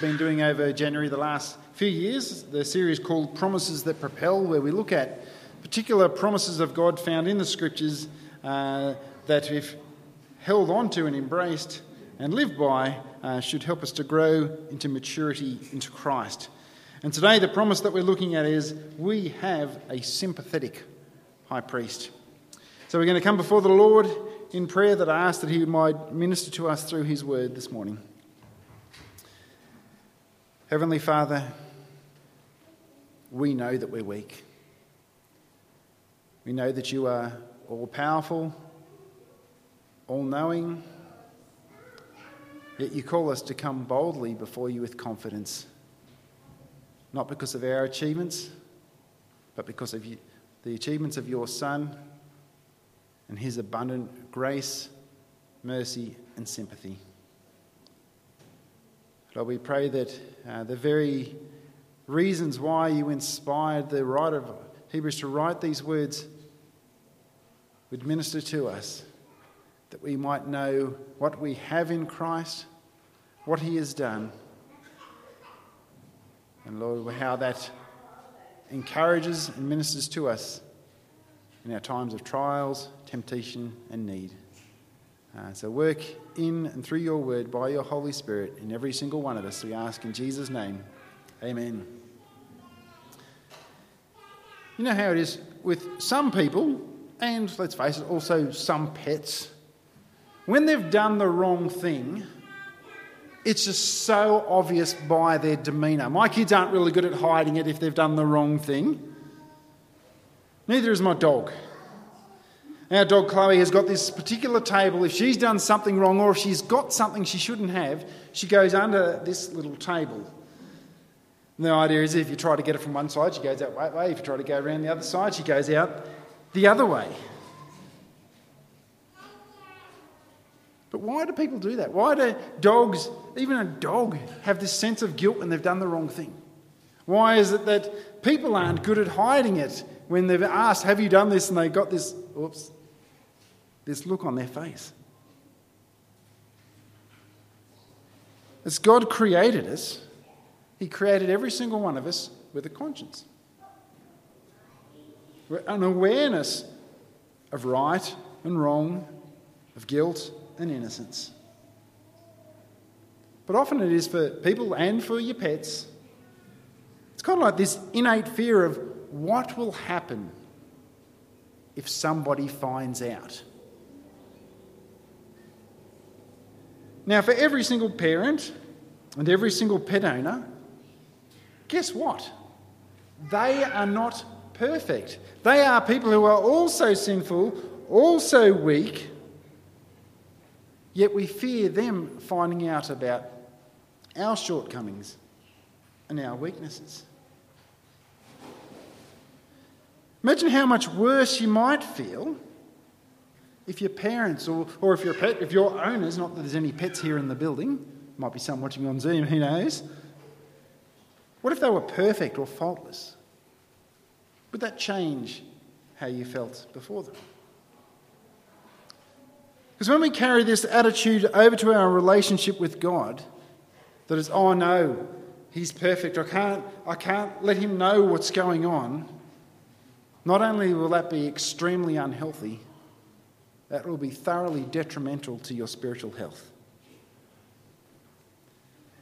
been doing over January the last few years, the series called Promises That Propel, where we look at particular promises of God found in the scriptures uh, that, if held onto and embraced and lived by, uh, should help us to grow into maturity into Christ. And today, the promise that we're looking at is we have a sympathetic high priest. So, we're going to come before the Lord in prayer that I ask that He might minister to us through His word this morning. Heavenly Father, we know that we're weak. We know that you are all powerful, all knowing, yet you call us to come boldly before you with confidence, not because of our achievements, but because of you, the achievements of your Son and his abundant grace, mercy, and sympathy. Lord, we pray that uh, the very reasons why you inspired the writer of Hebrews to write these words would minister to us, that we might know what we have in Christ, what He has done, and Lord, how that encourages and ministers to us in our times of trials, temptation, and need. Uh, so work in and through your word by your Holy Spirit in every single one of us. We ask in Jesus' name. Amen. You know how it is with some people, and let's face it, also some pets. When they've done the wrong thing, it's just so obvious by their demeanour. My kids aren't really good at hiding it if they've done the wrong thing. Neither is my dog. Our dog Chloe has got this particular table. If she's done something wrong or if she's got something she shouldn't have, she goes under this little table. And the idea is if you try to get her from one side, she goes out that way. If you try to go around the other side, she goes out the other way. But why do people do that? Why do dogs, even a dog, have this sense of guilt when they've done the wrong thing? Why is it that people aren't good at hiding it when they've asked, Have you done this? and they've got this, oops, this look on their face. As God created us, He created every single one of us with a conscience, an awareness of right and wrong, of guilt and innocence. But often it is for people and for your pets. It's kind of like this innate fear of what will happen if somebody finds out. Now, for every single parent and every single pet owner, guess what? They are not perfect. They are people who are also sinful, also weak, yet we fear them finding out about our shortcomings and our weaknesses. Imagine how much worse you might feel if your parents or, or if your pet, if your owners, not that there's any pets here in the building, might be some watching on Zoom, who knows? What if they were perfect or faultless? Would that change how you felt before them? Because when we carry this attitude over to our relationship with God, that is, oh no, he's perfect, I can't, I can't let him know what's going on, not only will that be extremely unhealthy, that will be thoroughly detrimental to your spiritual health.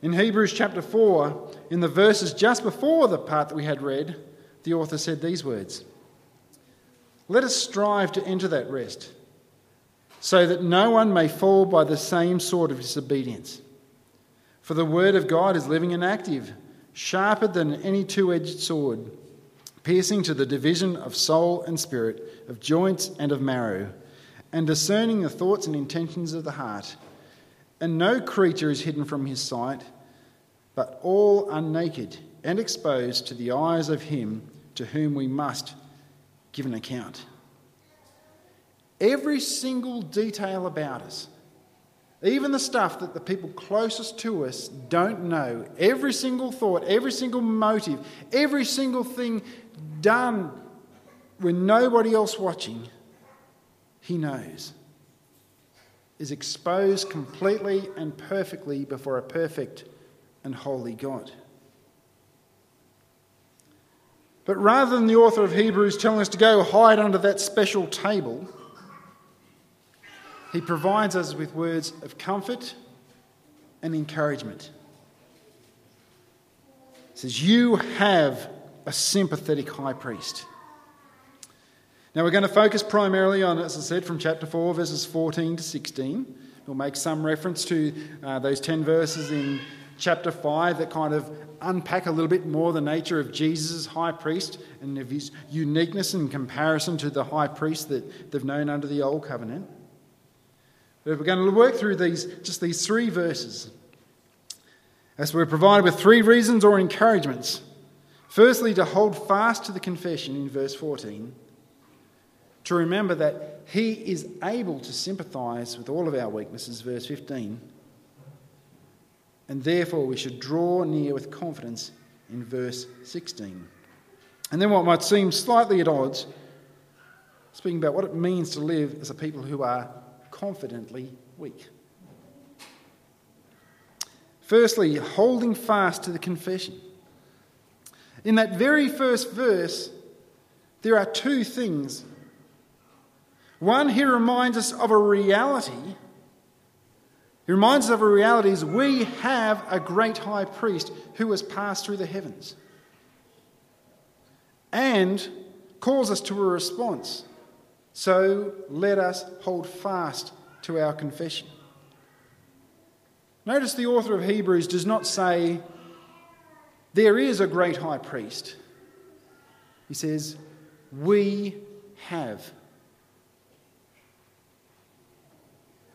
In Hebrews chapter 4, in the verses just before the part that we had read, the author said these words Let us strive to enter that rest, so that no one may fall by the same sort of disobedience. For the word of God is living and active, sharper than any two edged sword, piercing to the division of soul and spirit, of joints and of marrow and discerning the thoughts and intentions of the heart. And no creature is hidden from his sight, but all are naked and exposed to the eyes of him to whom we must give an account. Every single detail about us, even the stuff that the people closest to us don't know, every single thought, every single motive, every single thing done when nobody else watching, he knows, is exposed completely and perfectly before a perfect and holy God. But rather than the author of Hebrews telling us to go hide under that special table, he provides us with words of comfort and encouragement. He says, You have a sympathetic high priest. Now, we're going to focus primarily on, as I said, from chapter 4, verses 14 to 16. We'll make some reference to uh, those 10 verses in chapter 5 that kind of unpack a little bit more the nature of Jesus' high priest and of his uniqueness in comparison to the high priest that they've known under the old covenant. But we're going to work through these, just these three verses as we're provided with three reasons or encouragements. Firstly, to hold fast to the confession in verse 14, to remember that he is able to sympathize with all of our weaknesses, verse 15 and therefore we should draw near with confidence in verse 16. And then what might seem slightly at odds, speaking about what it means to live as a people who are confidently weak. Firstly, holding fast to the confession. In that very first verse, there are two things. One, he reminds us of a reality he reminds us of a reality is we have a great high priest who has passed through the heavens and calls us to a response. So let us hold fast to our confession. Notice the author of Hebrews does not say, There is a great high priest. He says, We have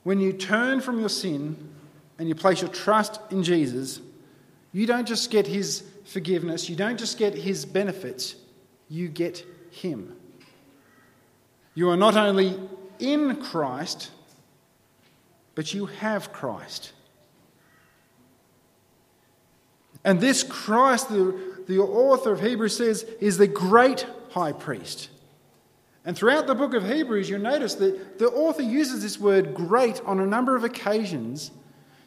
When you turn from your sin and you place your trust in Jesus, you don't just get his forgiveness, you don't just get his benefits, you get him. You are not only in Christ, but you have Christ. And this Christ, the, the author of Hebrews says, is the great high priest. And throughout the book of Hebrews, you'll notice that the author uses this word great on a number of occasions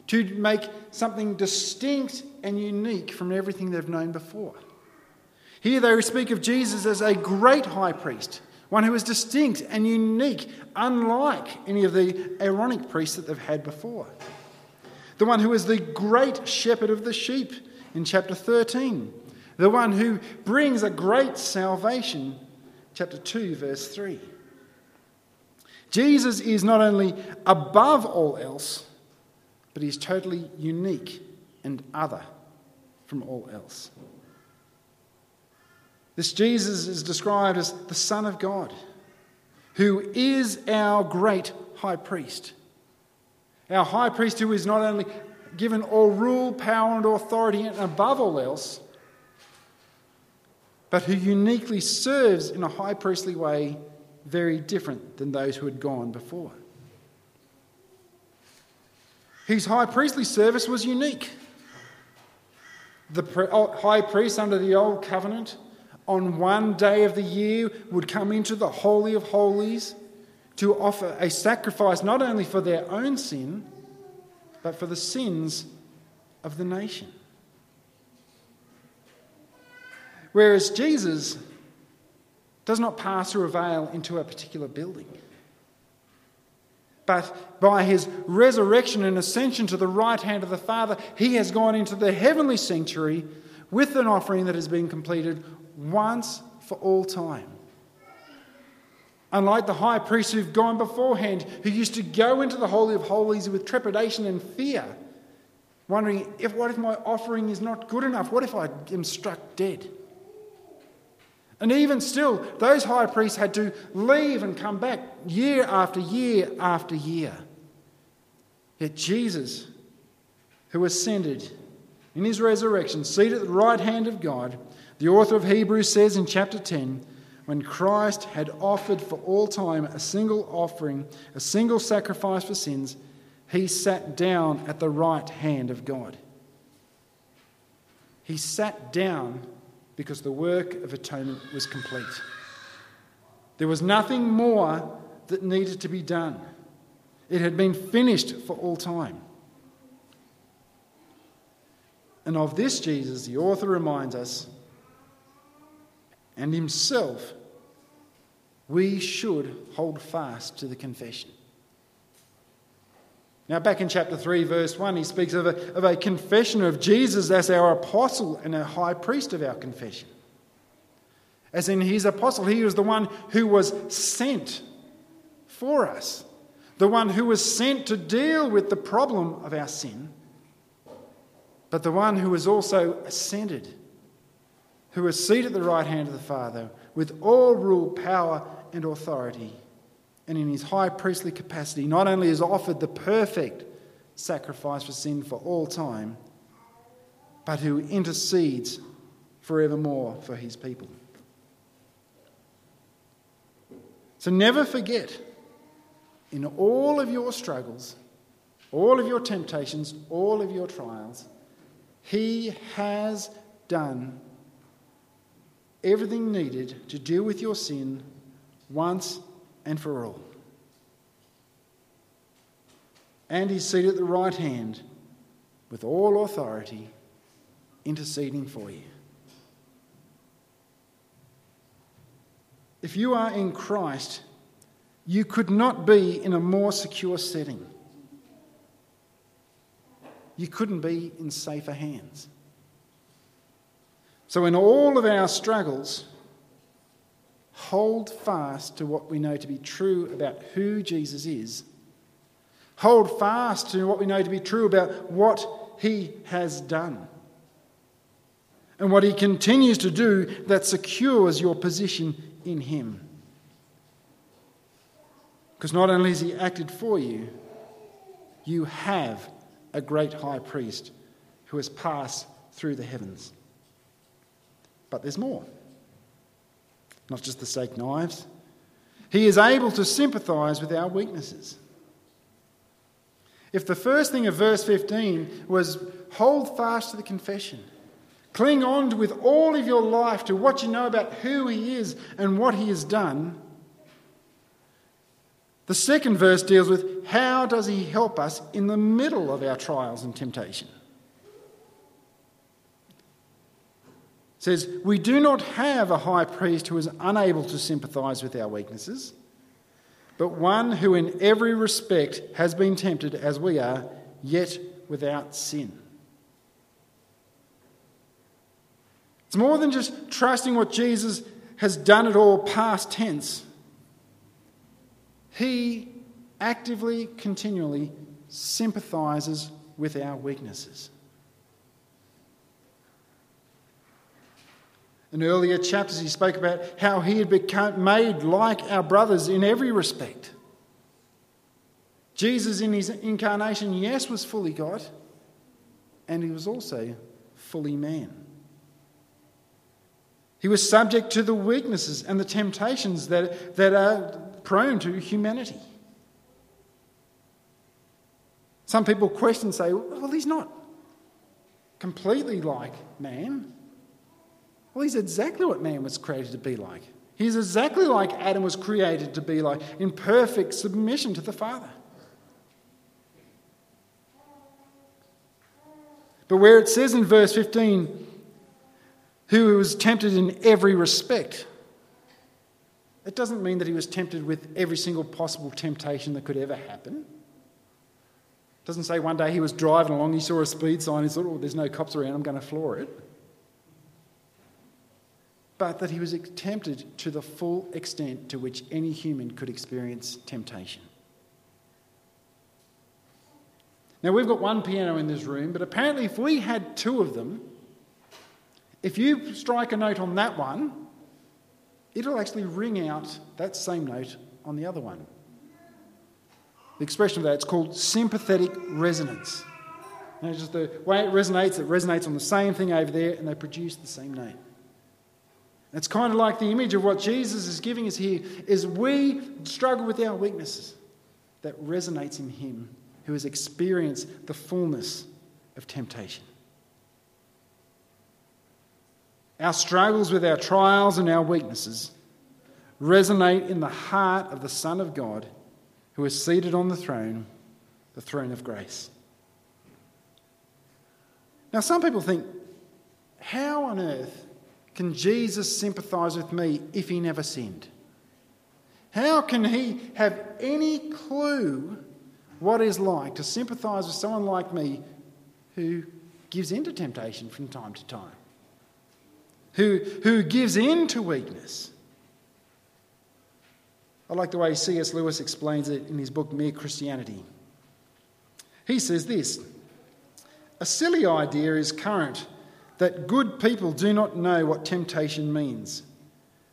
to make something distinct and unique from everything they've known before. Here they speak of Jesus as a great high priest, one who is distinct and unique, unlike any of the Aaronic priests that they've had before. The one who is the great shepherd of the sheep in chapter 13. The one who brings a great salvation chapter 2, verse 3. Jesus is not only above all else, but he's totally unique and other from all else. This Jesus is described as the Son of God, who is our great high priest. Our high priest, who is not only given all rule, power, and authority, and above all else, but who uniquely serves in a high priestly way very different than those who had gone before. His high priestly service was unique. The oh, high priest under the old covenant on one day of the year would come into the Holy of Holies to offer a sacrifice not only for their own sin, but for the sins of the nation. Whereas Jesus does not pass through a veil into a particular building. But by his resurrection and ascension to the right hand of the Father, he has gone into the heavenly sanctuary with an offering that has been completed once for all time. Unlike the high priests who've gone beforehand, who used to go into the Holy of Holies with trepidation and fear, wondering, if, what if my offering is not good enough? What if I am struck dead? And even still, those high priests had to leave and come back year after year after year. Yet Jesus, who ascended in his resurrection, seated at the right hand of God, the author of Hebrews says in chapter 10 when Christ had offered for all time a single offering, a single sacrifice for sins, he sat down at the right hand of God. He sat down because the work of atonement was complete. There was nothing more that needed to be done, it had been finished for all time. And of this Jesus, the author reminds us, and himself, we should hold fast to the confession. Now, back in chapter 3, verse 1, he speaks of a, of a confession of Jesus as our apostle and a high priest of our confession. As in, his apostle, he was the one who was sent for us, the one who was sent to deal with the problem of our sin, but the one who was also ascended, who was seated at the right hand of the Father with all rule, power, and authority and in his high priestly capacity, not only has offered the perfect sacrifice for sin for all time, but who intercedes forevermore for his people. So never forget, in all of your struggles, all of your temptations, all of your trials, he has done everything needed to deal with your sin once and for all. And he's seated at the right hand with all authority, interceding for you. If you are in Christ, you could not be in a more secure setting. You couldn't be in safer hands. So, in all of our struggles, hold fast to what we know to be true about who Jesus is. Hold fast to what we know to be true about what he has done and what he continues to do that secures your position in him. Because not only has he acted for you, you have a great high priest who has passed through the heavens. But there's more not just the steak knives. He is able to sympathize with our weaknesses. If the first thing of verse 15 was hold fast to the confession, cling on with all of your life to what you know about who He is and what He has done, the second verse deals with how does He help us in the middle of our trials and temptation. Says, We do not have a high priest who is unable to sympathize with our weaknesses, but one who in every respect has been tempted as we are, yet without sin. It's more than just trusting what Jesus has done it all past tense. He actively, continually sympathizes with our weaknesses. In earlier chapters, he spoke about how he had become made like our brothers in every respect. Jesus, in his incarnation, yes, was fully God, and he was also fully man. He was subject to the weaknesses and the temptations that, that are prone to humanity. Some people question say, well, he's not completely like man. Well, he's exactly what man was created to be like. He's exactly like Adam was created to be like, in perfect submission to the Father. But where it says in verse 15, who was tempted in every respect, it doesn't mean that he was tempted with every single possible temptation that could ever happen. It doesn't say one day he was driving along, he saw a speed sign, he thought, oh, there's no cops around, I'm going to floor it but that he was tempted to the full extent to which any human could experience temptation. Now, we've got one piano in this room, but apparently, if we had two of them, if you strike a note on that one, it'll actually ring out that same note on the other one. The expression of that, it's called sympathetic resonance. You know, just the way it resonates, it resonates on the same thing over there, and they produce the same note. It's kind of like the image of what Jesus is giving us here is we struggle with our weaknesses that resonates in him who has experienced the fullness of temptation. Our struggles with our trials and our weaknesses resonate in the heart of the Son of God who is seated on the throne, the throne of grace. Now, some people think, how on earth can Jesus sympathize with me if he never sinned? How can he have any clue what it's like to sympathize with someone like me who gives in to temptation from time to time? Who, who gives in to weakness? I like the way C.S. Lewis explains it in his book Mere Christianity. He says this A silly idea is current that good people do not know what temptation means.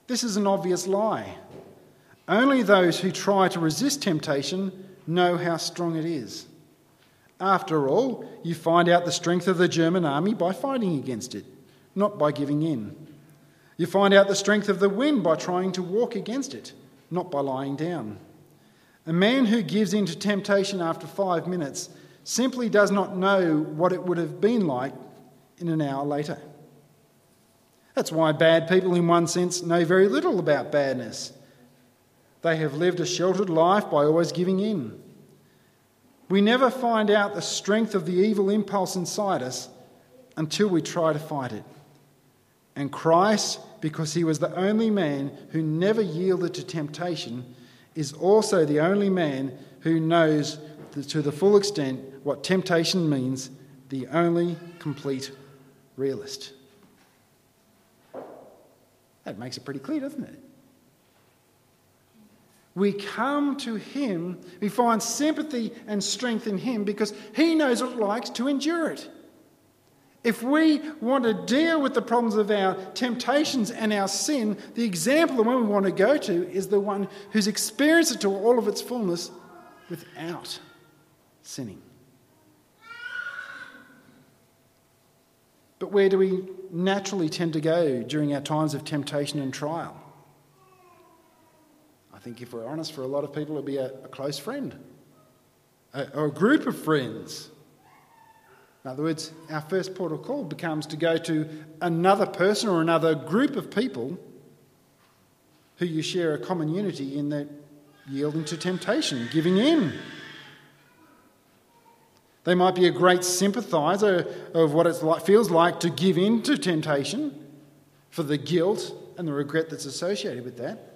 This is an obvious lie. Only those who try to resist temptation know how strong it is. After all, you find out the strength of the German army by fighting against it, not by giving in. You find out the strength of the wind by trying to walk against it, not by lying down. A man who gives in to temptation after five minutes simply does not know what it would have been like in an hour later. That's why bad people, in one sense, know very little about badness. They have lived a sheltered life by always giving in. We never find out the strength of the evil impulse inside us until we try to fight it. And Christ, because he was the only man who never yielded to temptation, is also the only man who knows to the full extent what temptation means, the only complete realist. That makes it pretty clear, doesn't it? We come to Him, we find sympathy and strength in Him because He knows what it likes to endure it. If we want to deal with the problems of our temptations and our sin, the example, the one we want to go to, is the one who's experienced it to all of its fullness without sinning. But where do we naturally tend to go during our times of temptation and trial? I think if we're honest, for a lot of people, it'll be a, a close friend a, or a group of friends. In other words, our first port of call becomes to go to another person or another group of people who you share a common unity in that yielding to temptation, giving in they might be a great sympathiser of what it feels like to give in to temptation for the guilt and the regret that's associated with that.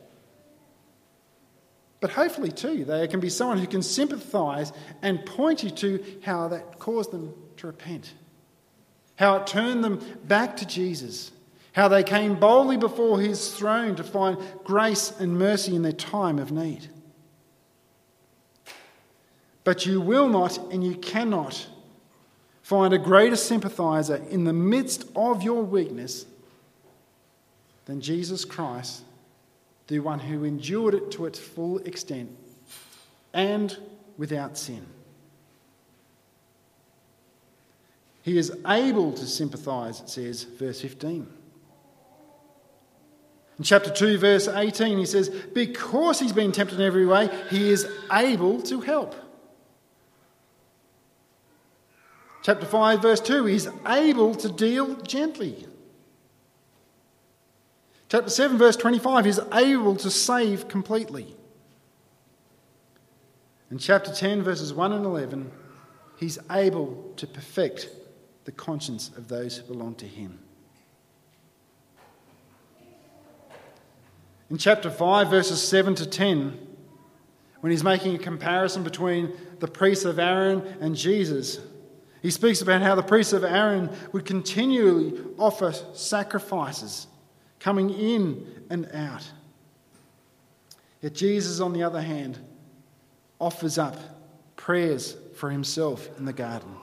But hopefully, too, they can be someone who can sympathise and point you to how that caused them to repent, how it turned them back to Jesus, how they came boldly before his throne to find grace and mercy in their time of need. But you will not and you cannot find a greater sympathizer in the midst of your weakness than Jesus Christ, the one who endured it to its full extent and without sin. He is able to sympathize, it says, verse 15. In chapter 2, verse 18, he says, Because he's been tempted in every way, he is able to help. Chapter 5, verse 2, he's able to deal gently. Chapter 7, verse 25, he's able to save completely. In chapter 10, verses 1 and 11, he's able to perfect the conscience of those who belong to him. In chapter 5, verses 7 to 10, when he's making a comparison between the priests of Aaron and Jesus, he speaks about how the priests of Aaron would continually offer sacrifices, coming in and out. Yet Jesus, on the other hand, offers up prayers for himself in the garden.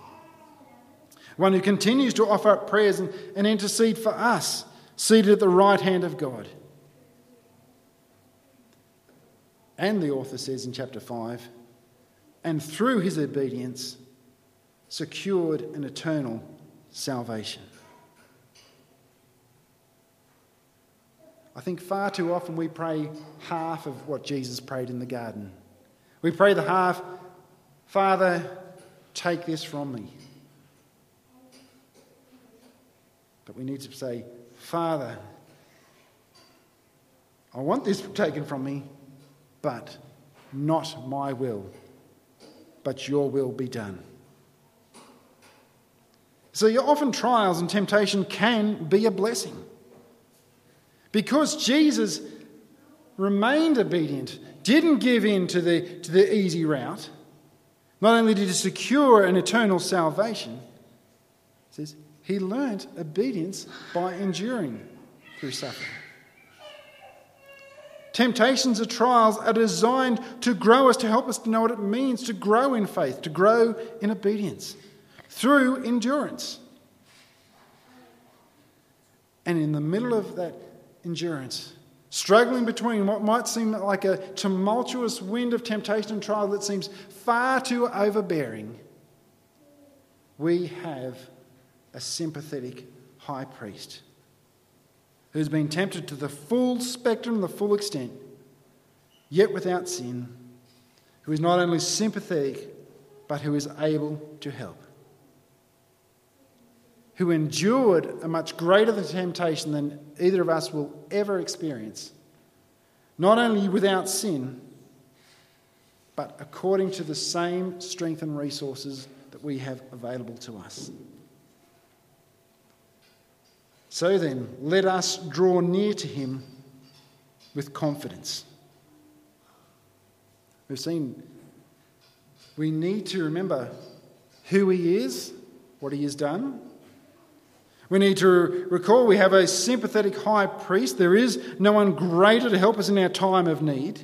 One who continues to offer up prayers and, and intercede for us, seated at the right hand of God. And the author says in chapter 5 and through his obedience, secured an eternal salvation. I think far too often we pray half of what Jesus prayed in the garden. We pray the half, Father, take this from me. But we need to say, Father, I want this taken from me, but not my will, but your will be done. So, often trials and temptation can be a blessing. Because Jesus remained obedient, didn't give in to the, to the easy route, not only did he secure an eternal salvation, says he learnt obedience by enduring through suffering. Temptations or trials are designed to grow us, to help us to know what it means to grow in faith, to grow in obedience through endurance. And in the middle of that endurance, struggling between what might seem like a tumultuous wind of temptation and trial that seems far too overbearing, we have a sympathetic high priest who's been tempted to the full spectrum, the full extent, yet without sin, who is not only sympathetic, but who is able to help. Who endured a much greater temptation than either of us will ever experience, not only without sin, but according to the same strength and resources that we have available to us. So then, let us draw near to him with confidence. We've seen we need to remember who he is, what he has done. We need to recall we have a sympathetic high priest. There is no one greater to help us in our time of need.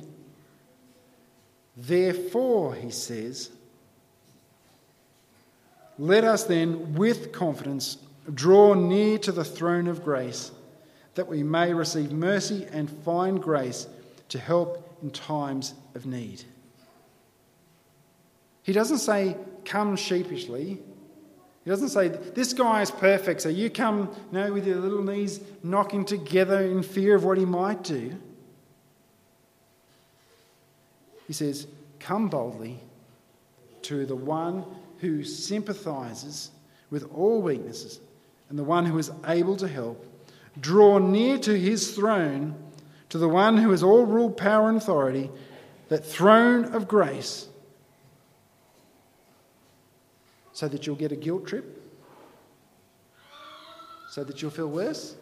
Therefore, he says, let us then with confidence draw near to the throne of grace, that we may receive mercy and find grace to help in times of need. He doesn't say, come sheepishly. He doesn't say, this guy is perfect, so you come you know, with your little knees knocking together in fear of what he might do. He says, come boldly to the one who sympathizes with all weaknesses and the one who is able to help. Draw near to his throne, to the one who has all rule, power, and authority, that throne of grace, so that you'll get a guilt trip, so that you'll feel worse,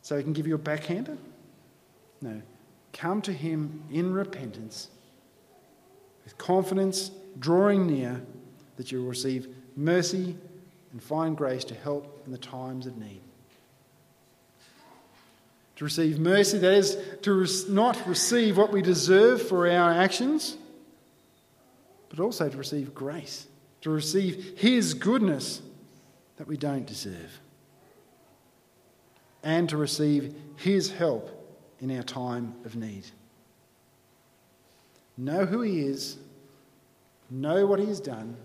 so he can give you a backhander. No. Come to him in repentance, with confidence, drawing near, that you'll receive mercy and find grace to help in the times of need. To receive mercy, that is, to not receive what we deserve for our actions, but also to receive grace, to receive His goodness that we don't deserve, and to receive His help in our time of need. Know who He is, know what He has done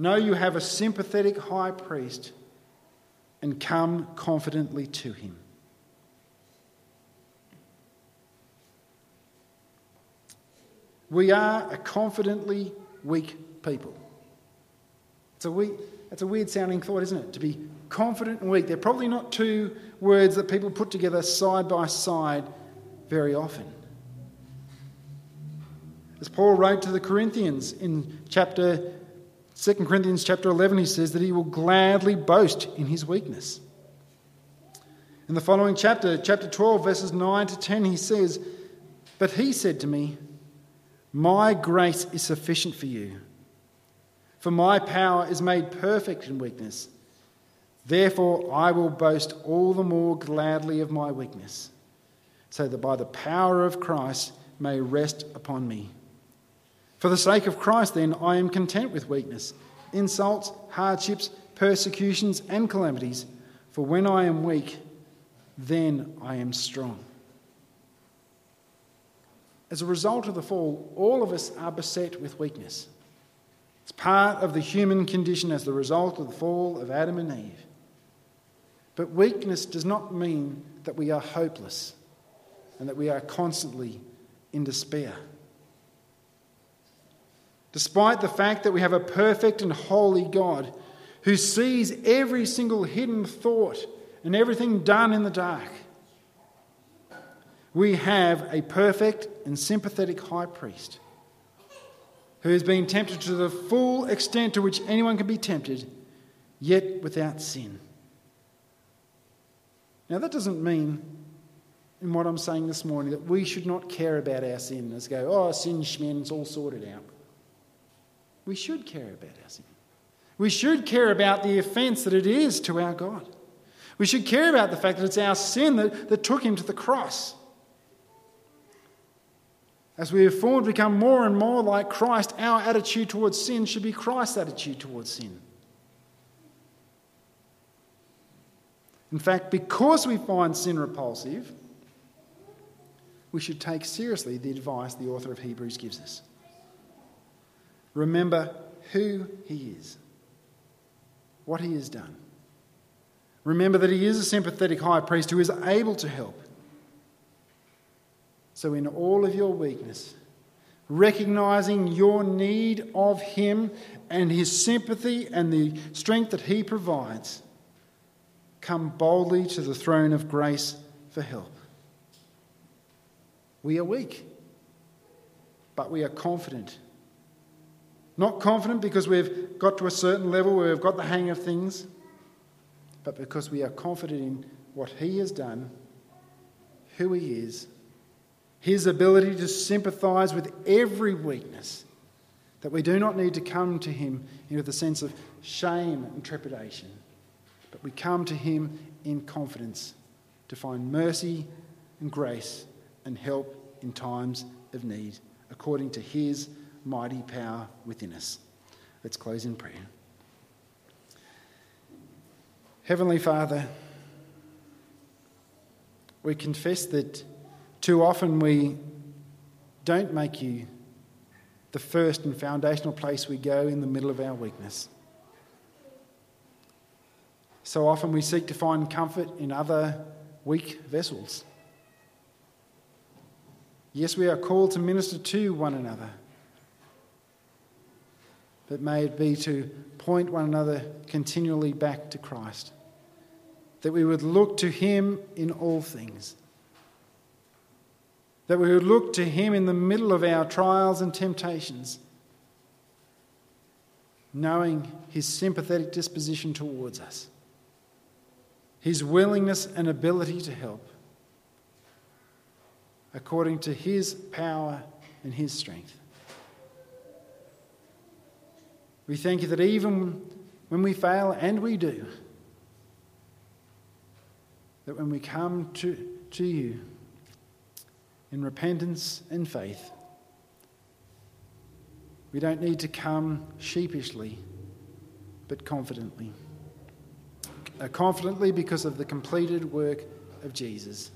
Know you have a sympathetic high priest and come confidently to him. We are a confidently weak people. It's a, weak, a weird sounding thought, isn't it? To be confident and weak. They're probably not two words that people put together side by side very often. As Paul wrote to the Corinthians in chapter 2 Corinthians chapter 11, he says that he will gladly boast in his weakness. In the following chapter, chapter 12, verses 9 to 10, he says, But he said to me, My grace is sufficient for you, for my power is made perfect in weakness. Therefore, I will boast all the more gladly of my weakness, so that by the power of Christ may rest upon me. For the sake of Christ, then, I am content with weakness, insults, hardships, persecutions, and calamities. For when I am weak, then I am strong. As a result of the fall, all of us are beset with weakness. It's part of the human condition as the result of the fall of Adam and Eve. But weakness does not mean that we are hopeless and that we are constantly in despair. Despite the fact that we have a perfect and holy God who sees every single hidden thought and everything done in the dark, we have a perfect and sympathetic high priest who has been tempted to the full extent to which anyone can be tempted, yet without sin. Now, that doesn't mean, in what I'm saying this morning, that we should not care about our sin as go, oh, sin, shmen, it's all sorted out. We should care about our sin. We should care about the offence that it is to our God. We should care about the fact that it's our sin that, that took him to the cross. As we formed to become more and more like Christ, our attitude towards sin should be Christ's attitude towards sin. In fact, because we find sin repulsive, we should take seriously the advice the author of Hebrews gives us. Remember who he is, what he has done. Remember that he is a sympathetic high priest who is able to help. So, in all of your weakness, recognizing your need of him and his sympathy and the strength that he provides, come boldly to the throne of grace for help. We are weak, but we are confident. Not confident because we've got to a certain level where we've got the hang of things, but because we are confident in what He has done, who He is, His ability to sympathise with every weakness, that we do not need to come to Him with a sense of shame and trepidation but we come to Him in confidence to find mercy and grace and help in times of need, according to His mighty power within us. Let's close in prayer. Heavenly Father, we confess that too often we don't make you the first and foundational place we go in the middle of our weakness. So often we seek to find comfort in other weak vessels. Yes, we are called to minister to one another, but may it be to point one another continually back to Christ, that we would look to Him in all things, that we would look to Him in the middle of our trials and temptations, knowing His sympathetic disposition towards us his willingness and ability to help according to his power and his strength. We thank you that even when we fail, and we do, that when we come to, to you in repentance and faith, we don't need to come sheepishly, but confidently uh, confidently because of the completed work of Jesus,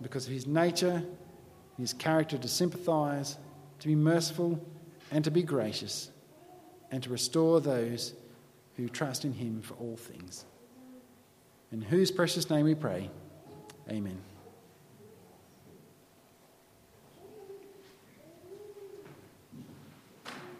because of his nature, his character to sympathize, to be merciful, and to be gracious, and to restore those who trust in him for all things. In whose precious name we pray. Amen.